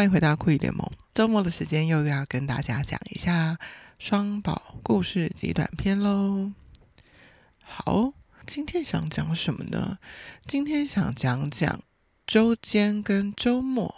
欢迎回到酷姨联盟。周末的时间又要跟大家讲一下双宝故事及短篇喽。好，今天想讲什么呢？今天想讲讲周间跟周末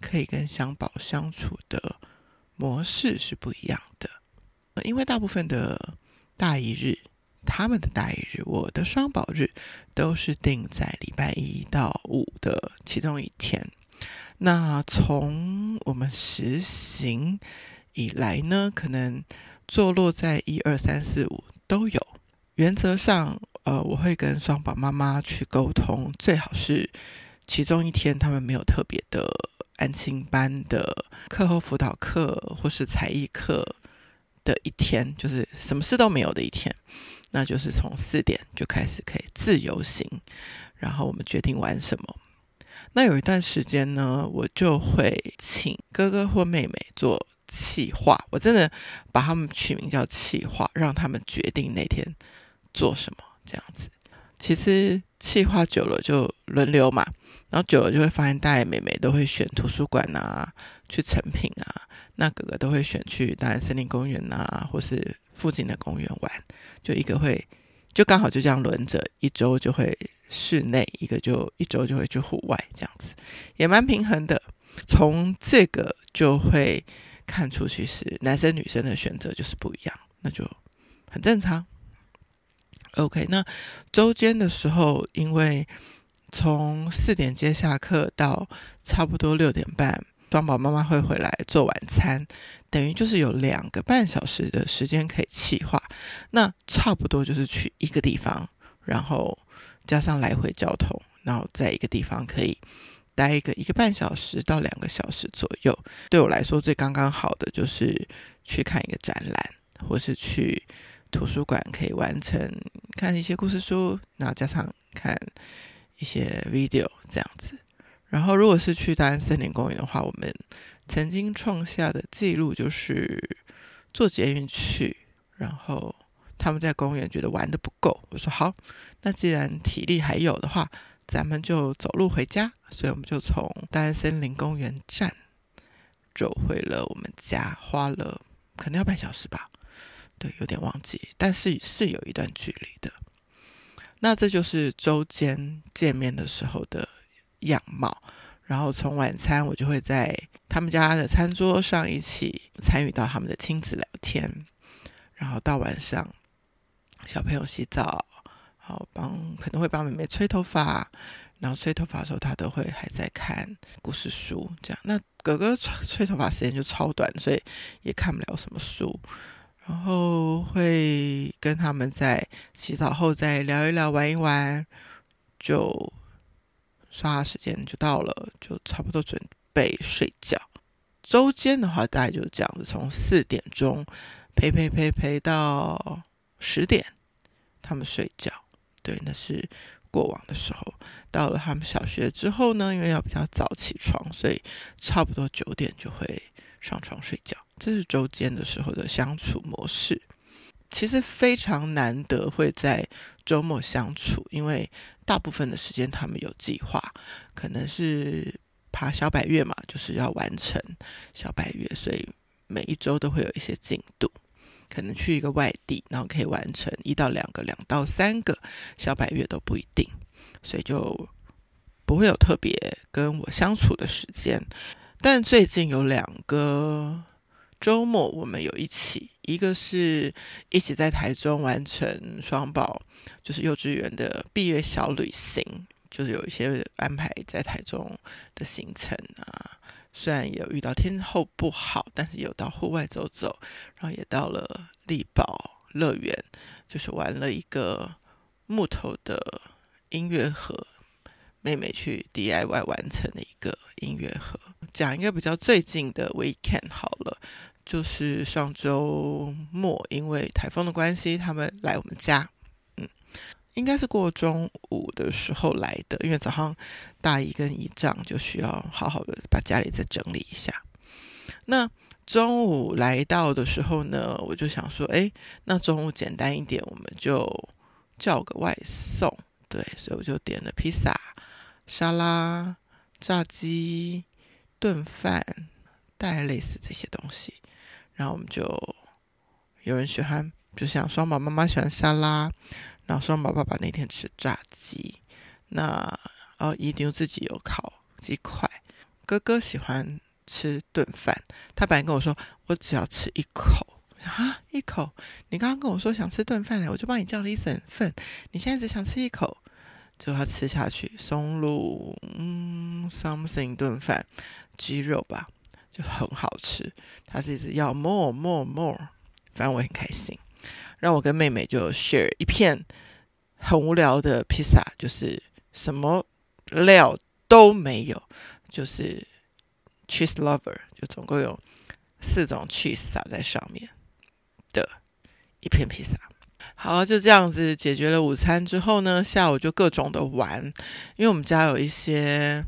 可以跟双宝相处的模式是不一样的。因为大部分的大一日，他们的大一日，我的双宝日都是定在礼拜一到五的其中一天。那从我们实行以来呢，可能坐落在一二三四五都有。原则上，呃，我会跟双宝妈妈去沟通，最好是其中一天他们没有特别的安亲班的课后辅导课或是才艺课的一天，就是什么事都没有的一天，那就是从四点就开始可以自由行，然后我们决定玩什么。那有一段时间呢，我就会请哥哥或妹妹做企划，我真的把他们取名叫企划，让他们决定那天做什么这样子。其实企划久了就轮流嘛，然后久了就会发现大爷妹妹都会选图书馆啊，去成品啊，那哥哥都会选去大安森林公园啊，或是附近的公园玩，就一个会，就刚好就这样轮着，一周就会。室内一个就一周就会去户外这样子，也蛮平衡的。从这个就会看出去是男生女生的选择就是不一样，那就很正常。OK，那周间的时候，因为从四点接下课到差不多六点半，双宝妈妈会回来做晚餐，等于就是有两个半小时的时间可以企划。那差不多就是去一个地方，然后。加上来回交通，然后在一个地方可以待一个一个半小时到两个小时左右。对我来说，最刚刚好的就是去看一个展览，或是去图书馆可以完成看一些故事书，然后加上看一些 video 这样子。然后，如果是去大安森林公园的话，我们曾经创下的记录就是坐捷运去，然后。他们在公园觉得玩的不够，我说好，那既然体力还有的话，咱们就走路回家。所以我们就从大安森林公园站走回了我们家，花了可能要半小时吧，对，有点忘记，但是是有一段距离的。那这就是周间见面的时候的样貌。然后从晚餐，我就会在他们家的餐桌上一起参与到他们的亲子聊天，然后到晚上。小朋友洗澡，好帮可能会帮妹妹吹头发，然后吹头发的时候，他都会还在看故事书，这样。那哥哥吹吹头发时间就超短，所以也看不了什么书。然后会跟他们在洗澡后再聊一聊，玩一玩，就刷牙时间就到了，就差不多准备睡觉。周间的话，大概就是这样子，从四点钟陪陪陪陪到十点。他们睡觉，对，那是过往的时候。到了他们小学之后呢，因为要比较早起床，所以差不多九点就会上床睡觉。这是周间的时候的相处模式。其实非常难得会在周末相处，因为大部分的时间他们有计划，可能是爬小百岳嘛，就是要完成小百岳，所以每一周都会有一些进度。可能去一个外地，然后可以完成一到两个、两到三个小百月都不一定，所以就不会有特别跟我相处的时间。但最近有两个周末，我们有一起，一个是一起在台中完成双宝就是幼稚园的毕业小旅行，就是有一些安排在台中的行程啊。虽然有遇到天候不好，但是有到户外走走，然后也到了丽宝乐园，就是玩了一个木头的音乐盒，妹妹去 DIY 完成的一个音乐盒。讲一个比较最近的 weekend 好了，就是上周末，因为台风的关系，他们来我们家。应该是过中午的时候来的，因为早上大姨跟姨丈就需要好好的把家里再整理一下。那中午来到的时候呢，我就想说，哎，那中午简单一点，我们就叫个外送。对，所以我就点了披萨、沙拉、炸鸡、炖饭，大概类似这些东西。然后我们就有人喜欢，就像双宝妈妈喜欢沙拉，然后双宝爸爸那天吃炸鸡，那哦一定自己有烤鸡块，哥哥喜欢吃炖饭，他本来跟我说我只要吃一口。啊，一口，你刚刚跟我说想吃炖饭嘞，我就帮你叫了一整份，你现在只想吃一口，就他吃下去，松露嗯 something 炖饭，鸡肉吧。就很好吃，他这次要 more more more，反正我很开心。让我跟妹妹就 share 一片很无聊的披萨，就是什么料都没有，就是 cheese lover，就总共有四种 cheese 撒在上面的一片披萨。好，就这样子解决了午餐之后呢，下午就各种的玩，因为我们家有一些。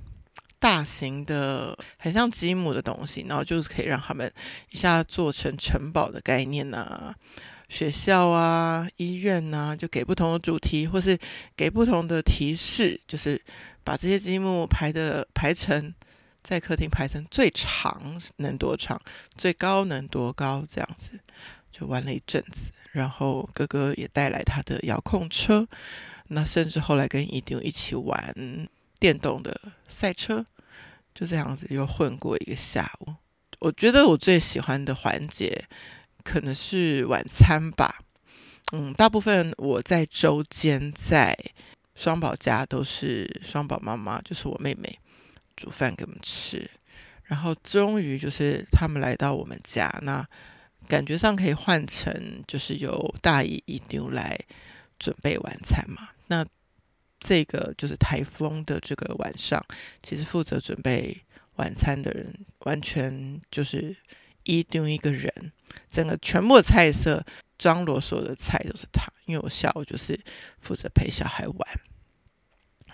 大型的很像积木的东西，然后就是可以让他们一下做成城堡的概念啊，学校啊、医院呐、啊，就给不同的主题，或是给不同的提示，就是把这些积木排的排成在客厅排成最长能多长，最高能多高这样子，就玩了一阵子。然后哥哥也带来他的遥控车，那甚至后来跟一丢一起玩。电动的赛车，就这样子又混过一个下午。我觉得我最喜欢的环节可能是晚餐吧。嗯，大部分我在周间在双宝家都是双宝妈妈，就是我妹妹煮饭给我们吃。然后终于就是他们来到我们家，那感觉上可以换成就是由大姨一丢来准备晚餐嘛。那这个就是台风的这个晚上，其实负责准备晚餐的人，完全就是一丢一个人，整个全部的菜色张罗所有的菜都是他，因为我下午就是负责陪小孩玩，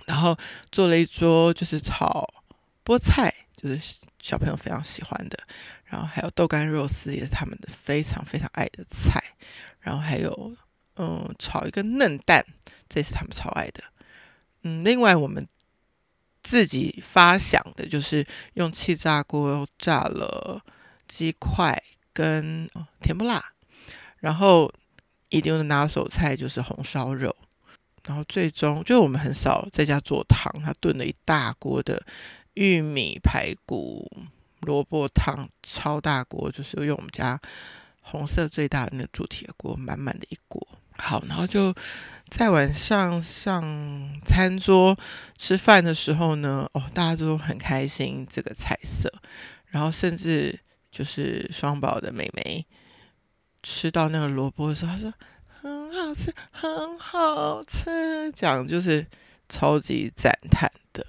然后做了一桌就是炒菠菜，就是小朋友非常喜欢的，然后还有豆干肉丝也是他们的非常非常爱的菜，然后还有嗯炒一个嫩蛋，这是他们超爱的。嗯，另外我们自己发想的就是用气炸锅炸了鸡块跟甜不辣，然后一定的拿手菜就是红烧肉，然后最终就我们很少在家做汤，他炖了一大锅的玉米排骨萝卜汤，超大锅，就是用我们家红色最大的那个铸铁锅，满满的一锅。好，然后就在晚上上餐桌吃饭的时候呢，哦，大家都很开心这个菜色，然后甚至就是双宝的妹妹吃到那个萝卜的时候，她说很好吃，很好吃，讲就是超级赞叹的。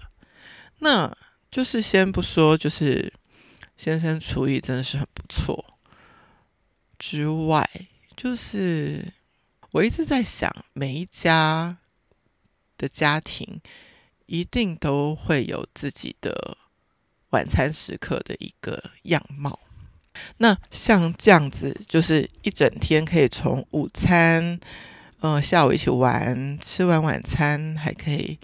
那就是先不说，就是先生厨艺真的是很不错之外，就是。我一直在想，每一家的家庭一定都会有自己的晚餐时刻的一个样貌。那像这样子，就是一整天可以从午餐，嗯、下午一起玩，吃完晚餐还可以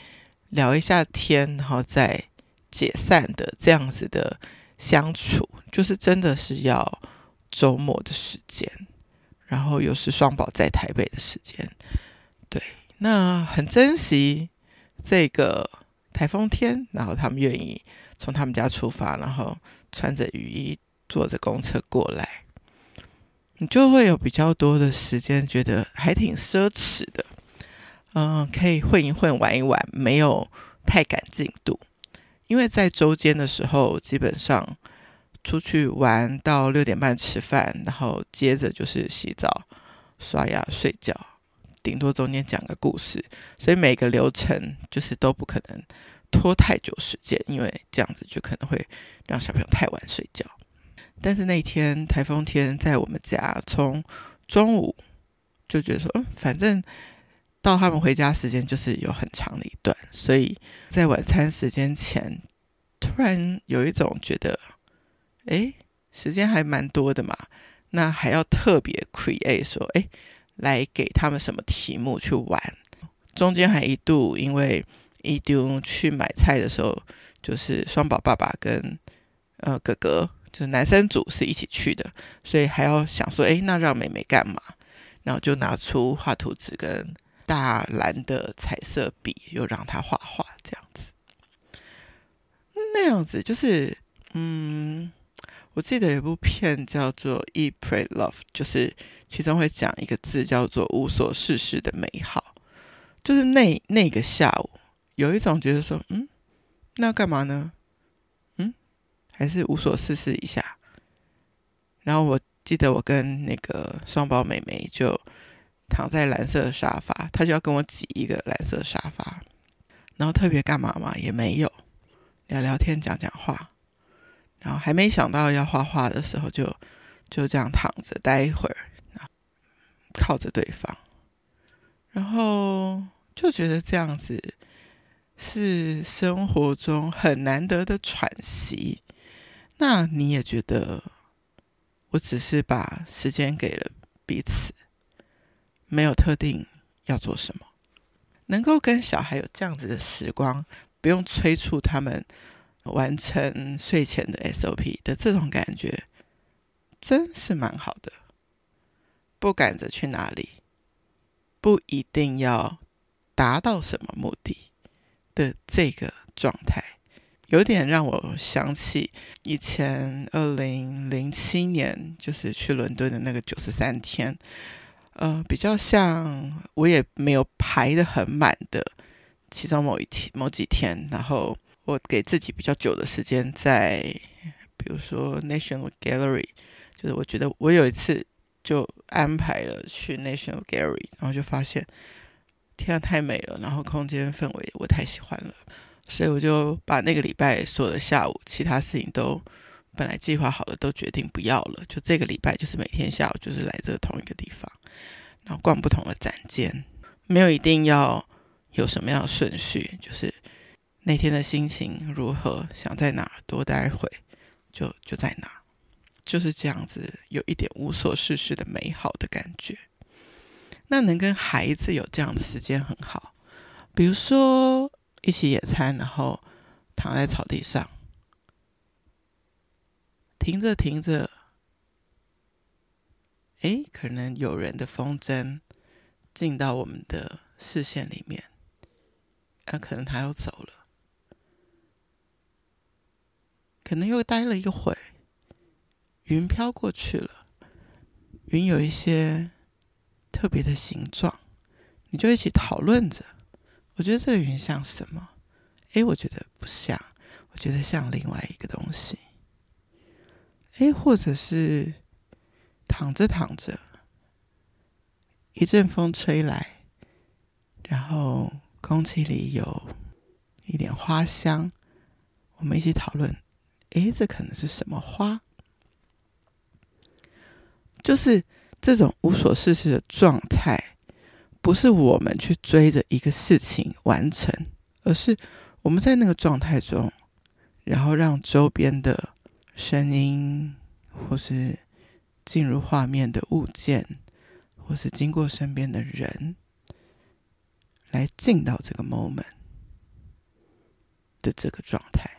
聊一下天，然后再解散的这样子的相处，就是真的是要周末的时间。然后又是双宝在台北的时间，对，那很珍惜这个台风天，然后他们愿意从他们家出发，然后穿着雨衣坐着公车过来，你就会有比较多的时间，觉得还挺奢侈的，嗯，可以混一混，玩一玩，没有太赶进度，因为在周间的时候，基本上。出去玩到六点半吃饭，然后接着就是洗澡、刷牙、睡觉，顶多中间讲个故事，所以每个流程就是都不可能拖太久时间，因为这样子就可能会让小朋友太晚睡觉。但是那天台风天在我们家，从中午就觉得说，嗯，反正到他们回家时间就是有很长的一段，所以在晚餐时间前，突然有一种觉得。诶，时间还蛮多的嘛，那还要特别 create 说，诶，来给他们什么题目去玩？中间还一度因为一丢去买菜的时候，就是双宝爸爸跟呃哥哥，就男生组是一起去的，所以还要想说，哎，那让妹妹干嘛？然后就拿出画图纸跟大蓝的彩色笔，又让她画画，这样子。那样子就是，嗯，我记得有部片叫做《E Pray Love》，就是其中会讲一个字叫做“无所事事的美好”。就是那那个下午，有一种觉得说，嗯，那干嘛呢？还是无所事事一下。然后我记得我跟那个双胞妹妹就躺在蓝色的沙发，她就要跟我挤一个蓝色沙发，然后特别干嘛嘛也没有，聊聊天讲讲话，然后还没想到要画画的时候就，就就这样躺着待一会儿，然后靠着对方，然后。就觉得这样子是生活中很难得的喘息。那你也觉得，我只是把时间给了彼此，没有特定要做什么，能够跟小孩有这样子的时光，不用催促他们完成睡前的 SOP 的这种感觉，真是蛮好的。不赶着去哪里，不一定要。达到什么目的的这个状态，有点让我想起以前二零零七年，就是去伦敦的那个九十三天，呃，比较像我也没有排得很满的其中某一天、某几天，然后我给自己比较久的时间在，比如说 National Gallery，就是我觉得我有一次就安排了去 National Gallery，然后就发现。天啊，太美了！然后空间氛围我太喜欢了，所以我就把那个礼拜所有的下午，其他事情都本来计划好了，都决定不要了。就这个礼拜，就是每天下午就是来这同一个地方，然后逛不同的展间，没有一定要有什么样的顺序，就是那天的心情如何，想在哪多待会，就就在哪，就是这样子，有一点无所事事的美好的感觉。那能跟孩子有这样的时间很好，比如说一起野餐，然后躺在草地上，停着停着，诶，可能有人的风筝进到我们的视线里面，那可能他又走了，可能又待了一会，云飘过去了，云有一些。特别的形状，你就一起讨论着。我觉得这个云像什么？诶，我觉得不像，我觉得像另外一个东西。诶，或者是躺着躺着，一阵风吹来，然后空气里有一点花香，我们一起讨论。诶，这可能是什么花？就是。这种无所事事的状态，不是我们去追着一个事情完成，而是我们在那个状态中，然后让周边的声音，或是进入画面的物件，或是经过身边的人，来进到这个 moment 的这个状态，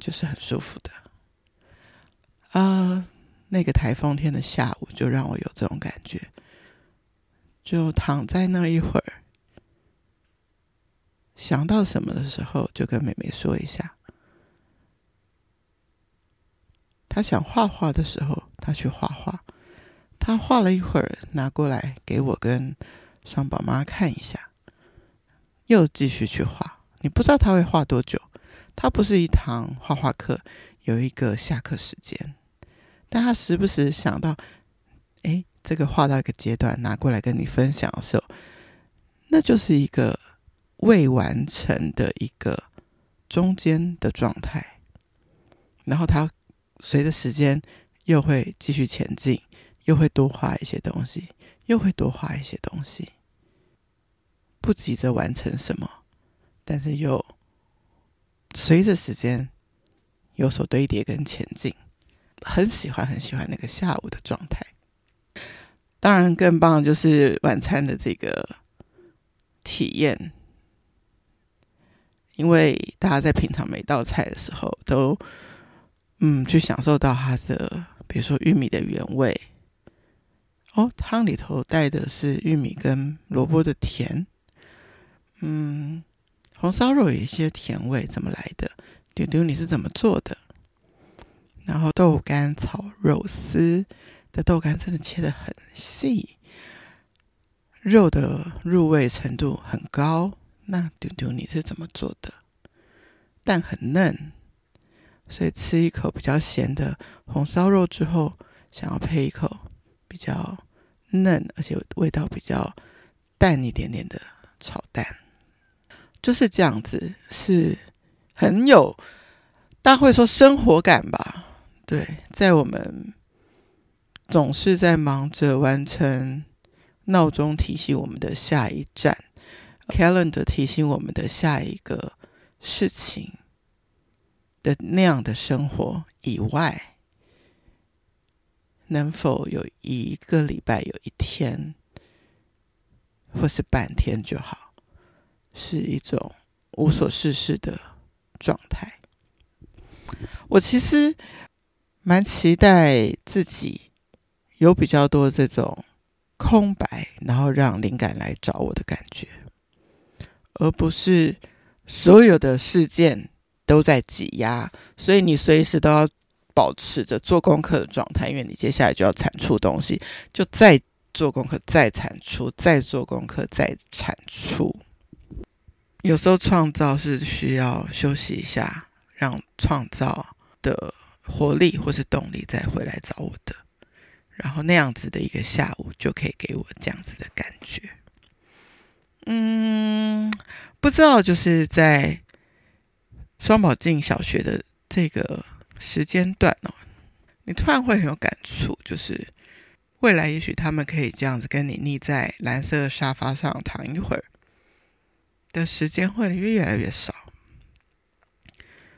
就是很舒服的啊。那个台风天的下午，就让我有这种感觉，就躺在那一会儿，想到什么的时候，就跟妹妹说一下。她想画画的时候，她去画画。她画了一会儿，拿过来给我跟双宝妈看一下，又继续去画。你不知道她会画多久，她不是一堂画画课，有一个下课时间。但他时不时想到，这个画到一个阶段，拿过来跟你分享的时候，那就是一个未完成的一个中间的状态。然后他随着时间又会继续前进，又会多画一些东西，又会多画一些东西，不急着完成什么，但是又随着时间有所堆叠跟前进。很喜欢很喜欢那个下午的状态，当然更棒的就是晚餐的这个体验，因为大家在品尝每道菜的时候，都嗯去享受到它的，比如说玉米的原味。哦，汤里头带的是玉米跟萝卜的甜。嗯，红烧肉有一些甜味，怎么来的？丢丢，你是怎么做的？然后豆干炒肉丝的豆干真的切得很细，肉的入味程度很高。那丢丢，你是怎么做的？蛋很嫩，所以吃一口比较咸的红烧肉之后，想要配一口比较嫩而且味道比较淡一点点的炒蛋，就是这样子，是很有，大家会说生活感吧？对，在我们总是在忙着完成闹钟提醒我们的下一站，calendar 提醒我们的下一个事情的那样的生活以外，能否有一个礼拜有一天，或是半天就好，是一种无所事事的状态。我其实。蛮期待自己有比较多这种空白，然后让灵感来找我的感觉，而不是所有的事件都在挤压，所以你随时都要保持着做功课的状态，因为你接下来就要产出东西，就再做功课，再产出，再做功课，再产出。有时候创造是需要休息一下，让创造的。活力或是动力再回来找我的，然后那样子的一个下午就可以给我这样子的感觉。嗯，不知道就是在双宝进小学的这个时间段哦，你突然会很有感触，就是未来也许他们可以这样子跟你腻在蓝色沙发上躺一会儿的时间会越来越少，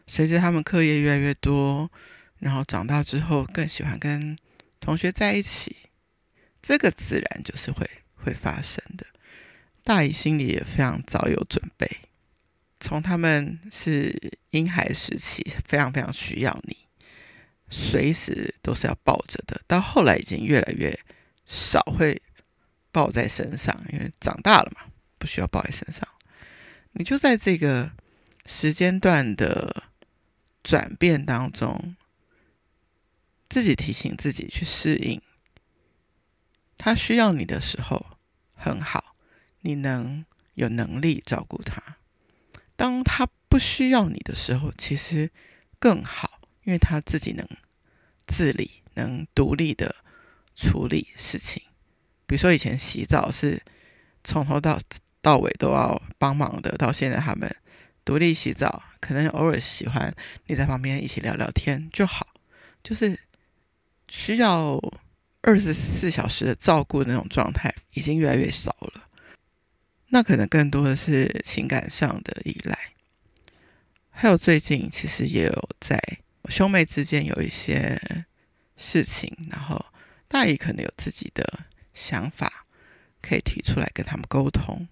随着他们课业越来越多。然后长大之后更喜欢跟同学在一起，这个自然就是会会发生的。大姨心里也非常早有准备，从他们是婴孩时期非常非常需要你，随时都是要抱着的，到后来已经越来越少会抱在身上，因为长大了嘛，不需要抱在身上。你就在这个时间段的转变当中。自己提醒自己去适应，他需要你的时候很好，你能有能力照顾他；当他不需要你的时候，其实更好，因为他自己能自理，能独立的处理事情。比如说以前洗澡是从头到到尾都要帮忙的，到现在他们独立洗澡，可能偶尔喜欢你在旁边一起聊聊天就好，就是。需要二十四小时的照顾的那种状态已经越来越少了，那可能更多的是情感上的依赖。还有最近其实也有在兄妹之间有一些事情，然后大姨可能有自己的想法可以提出来跟他们沟通，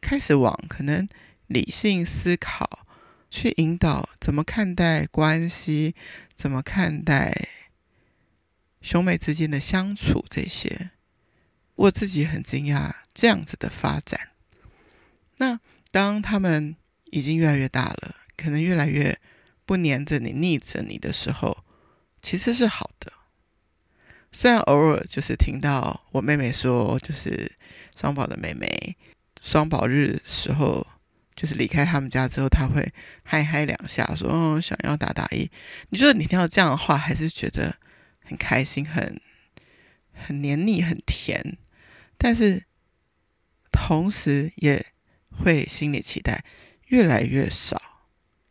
开始往可能理性思考去引导，怎么看待关系，怎么看待。兄妹之间的相处，这些我自己很惊讶，这样子的发展。那当他们已经越来越大了，可能越来越不黏着你、腻着你的时候，其实是好的。虽然偶尔就是听到我妹妹说，就是双宝的妹妹，双宝日时候就是离开他们家之后，她会嗨嗨两下，说：“哦，想要打打一。”你觉得你听到这样的话，还是觉得？很开心，很很黏腻，很甜，但是同时也会心里期待越来越少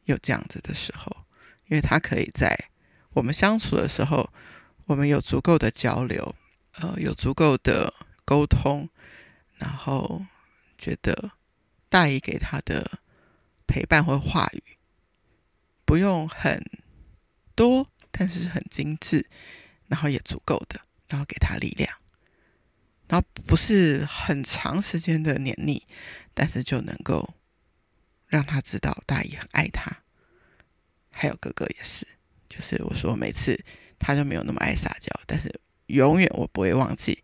有这样子的时候，因为他可以在我们相处的时候，我们有足够的交流，呃，有足够的沟通，然后觉得大姨给他的陪伴或话语不用很多，但是很精致。然后也足够的，然后给他力量，然后不是很长时间的黏腻，但是就能够让他知道大姨很爱他，还有哥哥也是。就是我说每次他就没有那么爱撒娇，但是永远我不会忘记，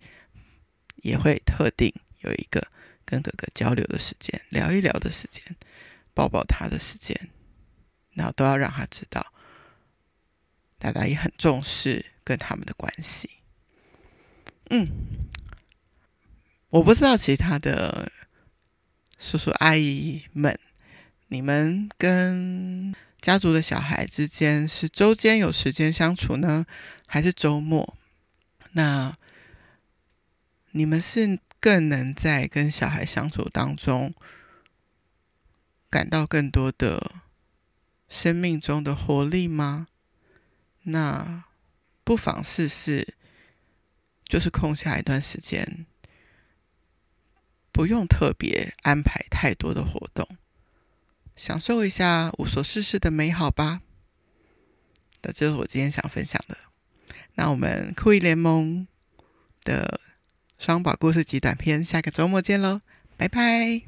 也会特定有一个跟哥哥交流的时间，聊一聊的时间，抱抱他的时间，然后都要让他知道，大大也很重视跟他们的关系。嗯，我不知道其他的叔叔阿姨们。你们跟家族的小孩之间是周间有时间相处呢，还是周末？那你们是更能在跟小孩相处当中感到更多的生命中的活力吗？那不妨试试，就是空下一段时间，不用特别安排太多的活动。享受一下无所事事的美好吧。那这是我今天想分享的。那我们酷艺联盟的双宝故事集短片，下个周末见喽，拜拜。